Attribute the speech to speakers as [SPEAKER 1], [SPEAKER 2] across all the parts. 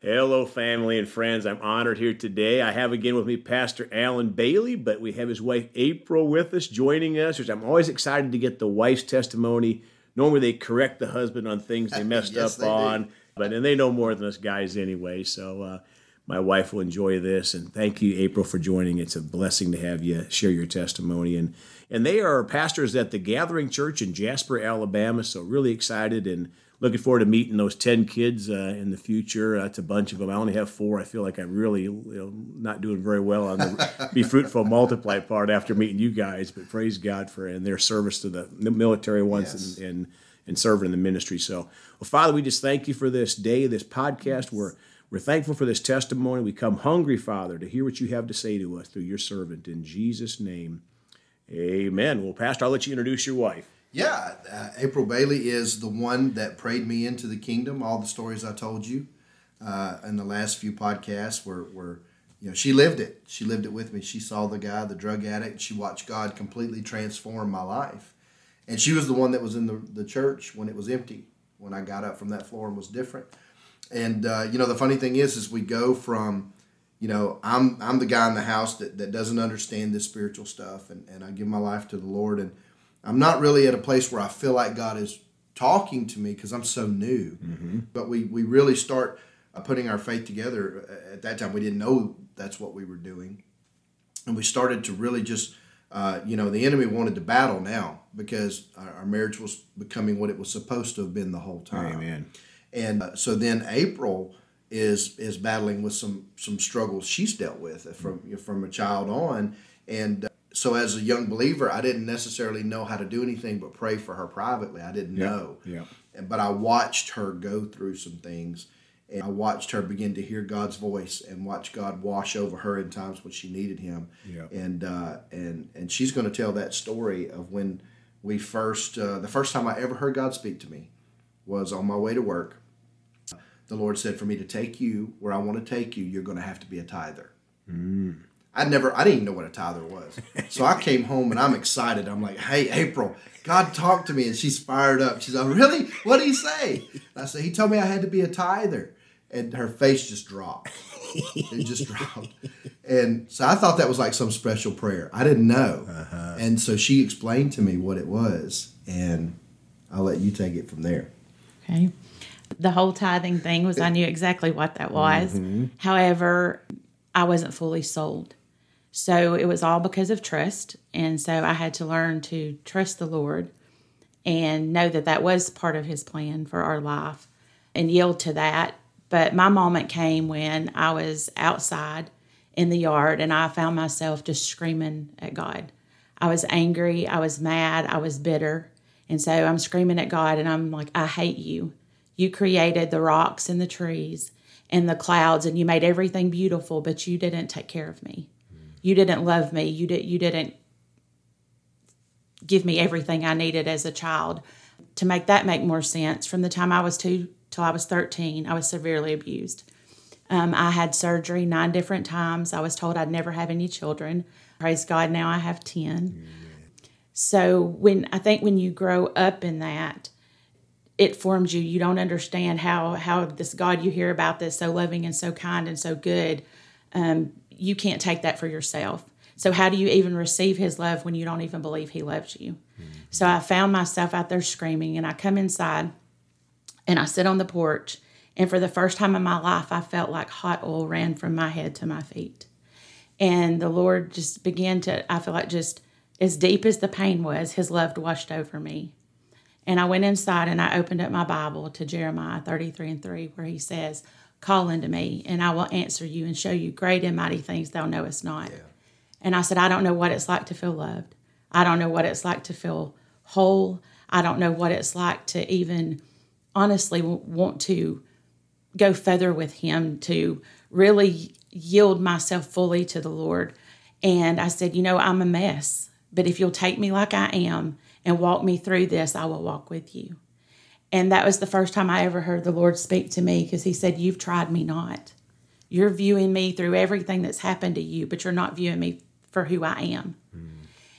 [SPEAKER 1] Hello, family and friends. I'm honored here today. I have again with me Pastor Alan Bailey, but we have his wife April with us, joining us, which I'm always excited to get the wife's testimony. Normally, they correct the husband on things they messed
[SPEAKER 2] Yes,
[SPEAKER 1] up
[SPEAKER 2] they do.
[SPEAKER 1] on, but and they know more than us guys anyway. So, uh, my wife will enjoy this, and thank you, April, for joining. It's a blessing to have you share your testimony, and and they are pastors at the Gathering Church in Jasper, Alabama. So, really excited and looking forward to meeting those 10 kids uh, in the future. That's a bunch of them. I only have four. I feel like I'm really you know, not doing very well on the be fruitful, multiply part after meeting you guys, but praise God for and their service to the military ones
[SPEAKER 2] Yes.
[SPEAKER 1] and, and, and serving in the ministry. So, well, Father, we just thank you for this day, this podcast. We're, we're thankful for this testimony. We come hungry, Father, to hear what you have to say to us through your servant. In Jesus' name, amen. Well, Pastor, I'll let you introduce your wife.
[SPEAKER 2] Yeah, uh, April Bailey is the one that prayed me into the kingdom. All the stories I told you uh, in the last few podcasts were, were, you know, she lived it. She lived it with me. She saw the guy, the drug addict. She watched God completely transform my life. And she was the one that was in the, the church when it was empty, when I got up from that floor and was different. And, uh, you know, the funny thing is, is we go from, you know, I'm, I'm the guy in the house that, that doesn't understand this spiritual stuff and, and I give my life to the Lord and I'm not really at a place where I feel like God is talking to me because I'm so new. But we, we really start uh, putting our faith together. Uh, At that time, we didn't know that's what we were doing. And we started to really just, uh, you know, the enemy wanted to battle now because our, marriage was becoming what it was supposed to have been the whole time
[SPEAKER 1] Amen.
[SPEAKER 2] and uh, so then April is is battling with some some struggles she's dealt with from from a child on, and uh, so as a young believer, I didn't necessarily know how to do anything but pray for her privately. I didn't know,
[SPEAKER 1] Yeah.
[SPEAKER 2] But I watched her go through some things. And I watched her begin to hear God's voice and watch God wash over her in times when she needed Him. And uh, and and she's going to tell that story of when we first uh, the first time I ever heard God speak to me was on my way to work. The Lord said, "For me to take you where I want to take you, you're going to have to be a tither." I never, I didn't even know what a tither was. So I came home and I'm excited. I'm like, "Hey, April, God talked to me," and she's fired up. She's like, "Really? What did He say?" And I said, "He told me I had to be a tither," and her face just dropped. it just dropped. And so I thought that was like some special prayer. I didn't know. And so she explained to me what it was, and I'll let you take it from there.
[SPEAKER 3] Okay. The whole tithing thing was, I knew exactly what that was.
[SPEAKER 2] Mm-hmm.
[SPEAKER 3] However, I wasn't fully sold. So it was all because of trust. And so I had to learn to trust the Lord and know that that was part of His plan for our life and yield to that. But my moment came when I was outside in the yard and I found myself just screaming at God. I was angry, I was mad, I was bitter. And so I'm screaming at God and I'm like, I hate you. You created the rocks and the trees and the clouds and you made everything beautiful, but you didn't take care of me. You didn't love me. You did you didn't give me everything I needed as a child. To make that make more sense, from the time I was two till I was 13, I was severely abused. Um, I had surgery nine different times. I was told I'd never have any children. Praise God, now I have 10. So when I think when you grow up in that, it forms you. You don't understand how how this God you hear about this so loving and so kind and so good. Um, you can't take that for yourself. So how do you even receive His love when you don't even believe He loves you? So I found myself out there screaming, and I come inside, and I sit on the porch, and for the first time in my life, I felt like hot oil ran from my head to my feet, and the Lord just began to. I feel like just as deep as the pain was, His love washed over me. And I went inside and I opened up my Bible to Jeremiah 33 and 3, where he says, Call unto me, and I will answer you and show you great and mighty things thou knowest not. And I said, I don't know what it's like to feel loved. I don't know what it's like to feel whole. I don't know what it's like to even honestly want to go further with Him, to really yield myself fully to the Lord. And I said, You know, I'm a mess, but if you'll take me like I am and walk me through this, I will walk with you. And that was the first time I ever heard the Lord speak to me because He said, You've tried me not. You're viewing me through everything that's happened to you, but you're not viewing me for who I am. Hmm.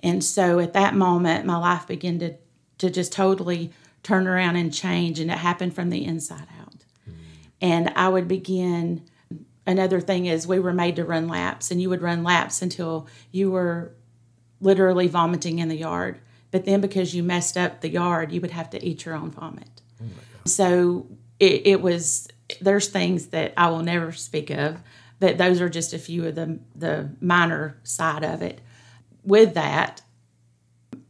[SPEAKER 3] And so at that moment, my life began to, to just totally turn around and change, and it happened from the inside out. Hmm. And I would begin. Another thing is, we were made to run laps, and you would run laps until you were literally vomiting in the yard. But then, because you messed up the yard, you would have to eat your own vomit. Oh so it, it was. There's things that I will never speak of, but those are just a few of the the minor side of it. With that,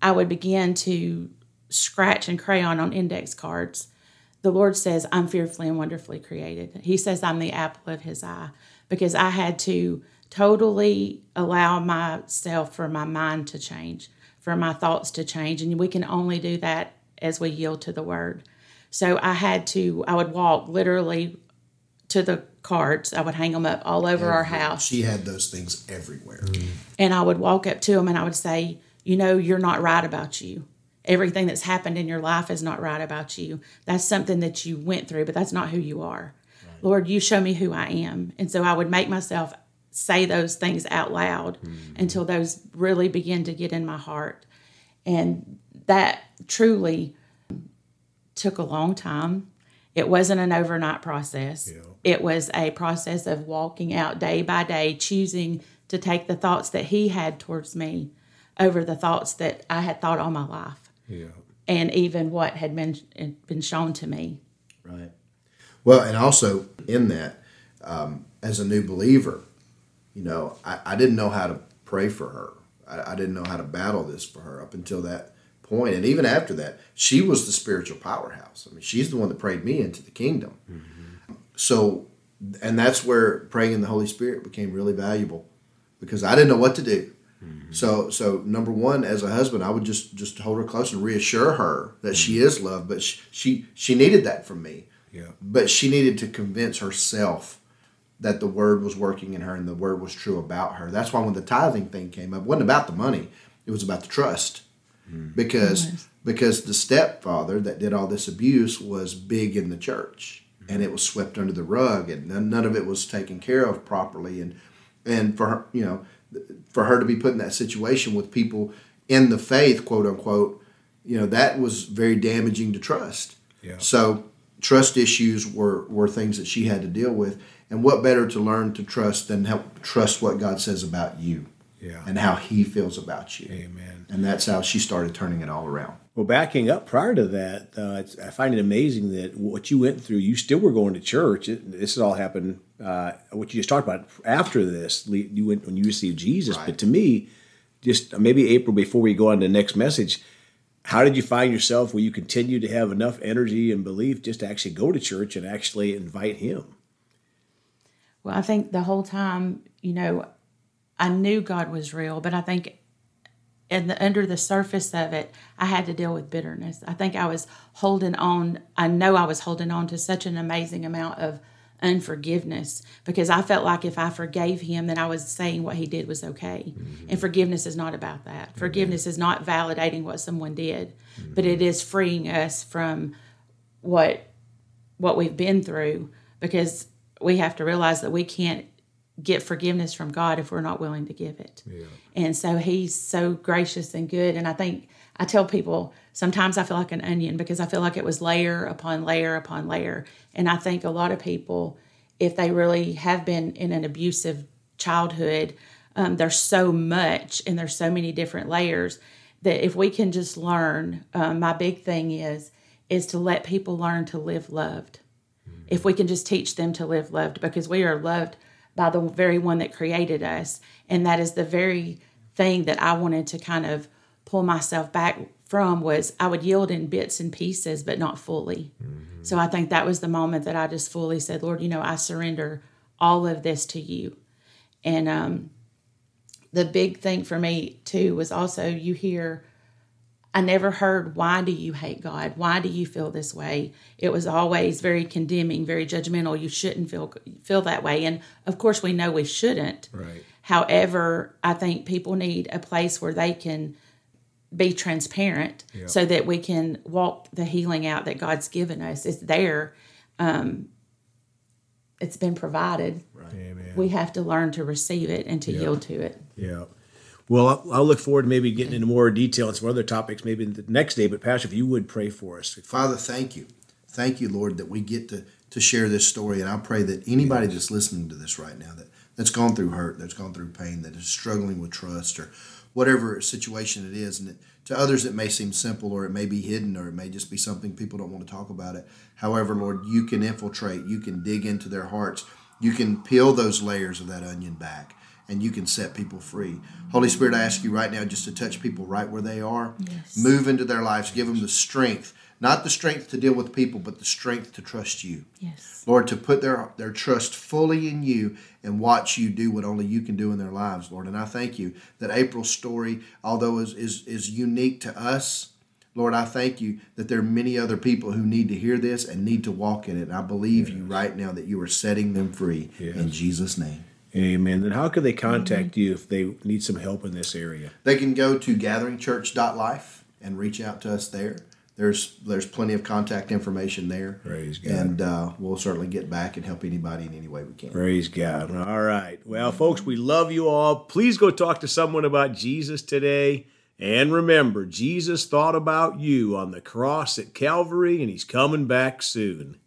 [SPEAKER 3] I would begin to scratch and crayon on index cards. The Lord says, I'm fearfully and wonderfully created. He says, I'm the apple of His eye because I had to totally allow myself for my mind to change, for my thoughts to change. And we can only do that as we yield to the Word. So I had to, I would walk literally to the cards. I would hang them up all over our house.
[SPEAKER 2] She had those things everywhere. Mm-hmm.
[SPEAKER 3] And I would walk up to them and I would say, You know, you're not right about you. Everything that's happened in your life is not right about you. That's something that you went through, but that's not who you are. Lord, you show me who I am. And so I would make myself say those things out loud until those really begin to get in my heart. And that truly took a long time. It wasn't an overnight process. It was a process of walking out day by day, choosing to take the thoughts that he had towards me over the thoughts that I had thought all my life,
[SPEAKER 1] Yeah.
[SPEAKER 3] and even what had been been shown to me.
[SPEAKER 2] Right. Well, and also in that, um, as a new believer, you know, I, I didn't know how to pray for her. I, I didn't know how to battle this for her up until that point. And even after that, she was the spiritual powerhouse. I mean, she's the one that prayed me into the kingdom. Mm-hmm. So, and that's where praying in the Holy Spirit became really valuable because I didn't know what to do. Mm-hmm. So, so number one, as a husband, I would just just hold her close and reassure her that she mm-hmm. is loved. But she, she she needed that from me.
[SPEAKER 1] Yeah.
[SPEAKER 2] But she needed to convince herself that the word was working in her and the word was true about her. That's why when the tithing thing came up, it wasn't about the money; it was about the trust. Mm-hmm. Because because the stepfather that did all this abuse was big in the church, mm-hmm. and it was swept under the rug, and none, none of it was taken care of properly. And and for her, you know, for her to be put in that situation with people in the faith, quote unquote, you know, that was very damaging to trust.
[SPEAKER 1] Yeah.
[SPEAKER 2] So trust issues were were things that she had to deal with. And what better to learn to trust than help trust what God says about you
[SPEAKER 1] Yeah.
[SPEAKER 2] and how He feels about you.
[SPEAKER 1] Amen.
[SPEAKER 2] And that's how she started turning it all around.
[SPEAKER 1] Well, backing up prior to that, uh, it's, I find it amazing that what you went through, you still were going to church. It, this has all happened. Uh, what you just talked about after this, you went when you received Jesus.
[SPEAKER 2] Right.
[SPEAKER 1] But to me, just maybe April before we go on to the next message, how did you find yourself where you continue to have enough energy and belief just to actually go to church and actually invite Him?
[SPEAKER 3] Well, I think the whole time, you know, I knew God was real, but I think in the, under the surface of it, I had to deal with bitterness. I think I was holding on. I know I was holding on to such an amazing amount of unforgiveness because I felt like if I forgave him, then I was saying what he did was okay. And mm-hmm. forgiveness is not about that. Mm-hmm. Forgiveness is not validating what someone did, but it is freeing us from what what we've been through because we have to realize that we can't get forgiveness from God if we're not willing to give it. And so he's so gracious and good. And I think I tell people sometimes I feel like an onion because I feel like it was layer upon layer upon layer. And I think a lot of people, if they really have been in an abusive childhood, um, there's so much and there's so many different layers that if we can just learn, um, my big thing is is to let people learn to live loved if we can just teach them to live loved because we are loved by the very one that created us. And that is the very thing that i wanted to kind of pull myself back from was i would yield in bits and pieces but not fully. So i think that was the moment that i just fully said lord you know i surrender all of this to you. And um, the big thing for me too was also you hear I never heard, why do you hate God? Why do you feel this way? It was always very condemning, very judgmental. You shouldn't feel feel that way. And of course, we know we shouldn't.
[SPEAKER 1] Right.
[SPEAKER 3] However, I think people need a place where they can be transparent so that we can walk the healing out that God's given us. It's there. Um, it's been provided.
[SPEAKER 1] Amen.
[SPEAKER 3] We have to learn to receive it and to yield to it.
[SPEAKER 1] Yeah. Well, I'll, I'll look forward to maybe getting into more detail on some other topics maybe the next day. But Pastor, if you would pray for us.
[SPEAKER 2] Father, thank you. Thank you, Lord, that we get to to share this story. And I pray that anybody that's listening to this right now that that's gone through hurt, that's gone through pain, that is struggling with trust or whatever situation it is, and it, to others it may seem simple or it may be hidden or it may just be something people don't want to talk about it. However, Lord, you can infiltrate, you can dig into their hearts, you can peel those layers of that onion back and you can set people free. Holy Spirit, I ask you right now just to touch people right where they are. Yes. Move into their lives, give them the strength, not the strength to deal with people, but the strength to trust you.
[SPEAKER 3] Yes.
[SPEAKER 2] Lord, to put their, their trust fully in you and watch you do what only you can do in their lives, Lord. And I thank you that April's story, although is, is, is unique to us, Lord, I thank you that there are many other people who need to hear this and need to walk in it. And I believe yes. you right now that you are setting them free yes. in Jesus' name.
[SPEAKER 1] Amen. Then how can they contact you if they need some help in this area?
[SPEAKER 2] They can go to gatheringchurch.life and reach out to us there. There's there's plenty of contact information there.
[SPEAKER 1] Praise God.
[SPEAKER 2] And uh, we'll certainly get back and help anybody in any way we can.
[SPEAKER 1] Praise God. All right. Well, folks, we love you all. Please go talk to someone about Jesus today. And remember, Jesus thought about you on the cross at Calvary, and he's coming back soon.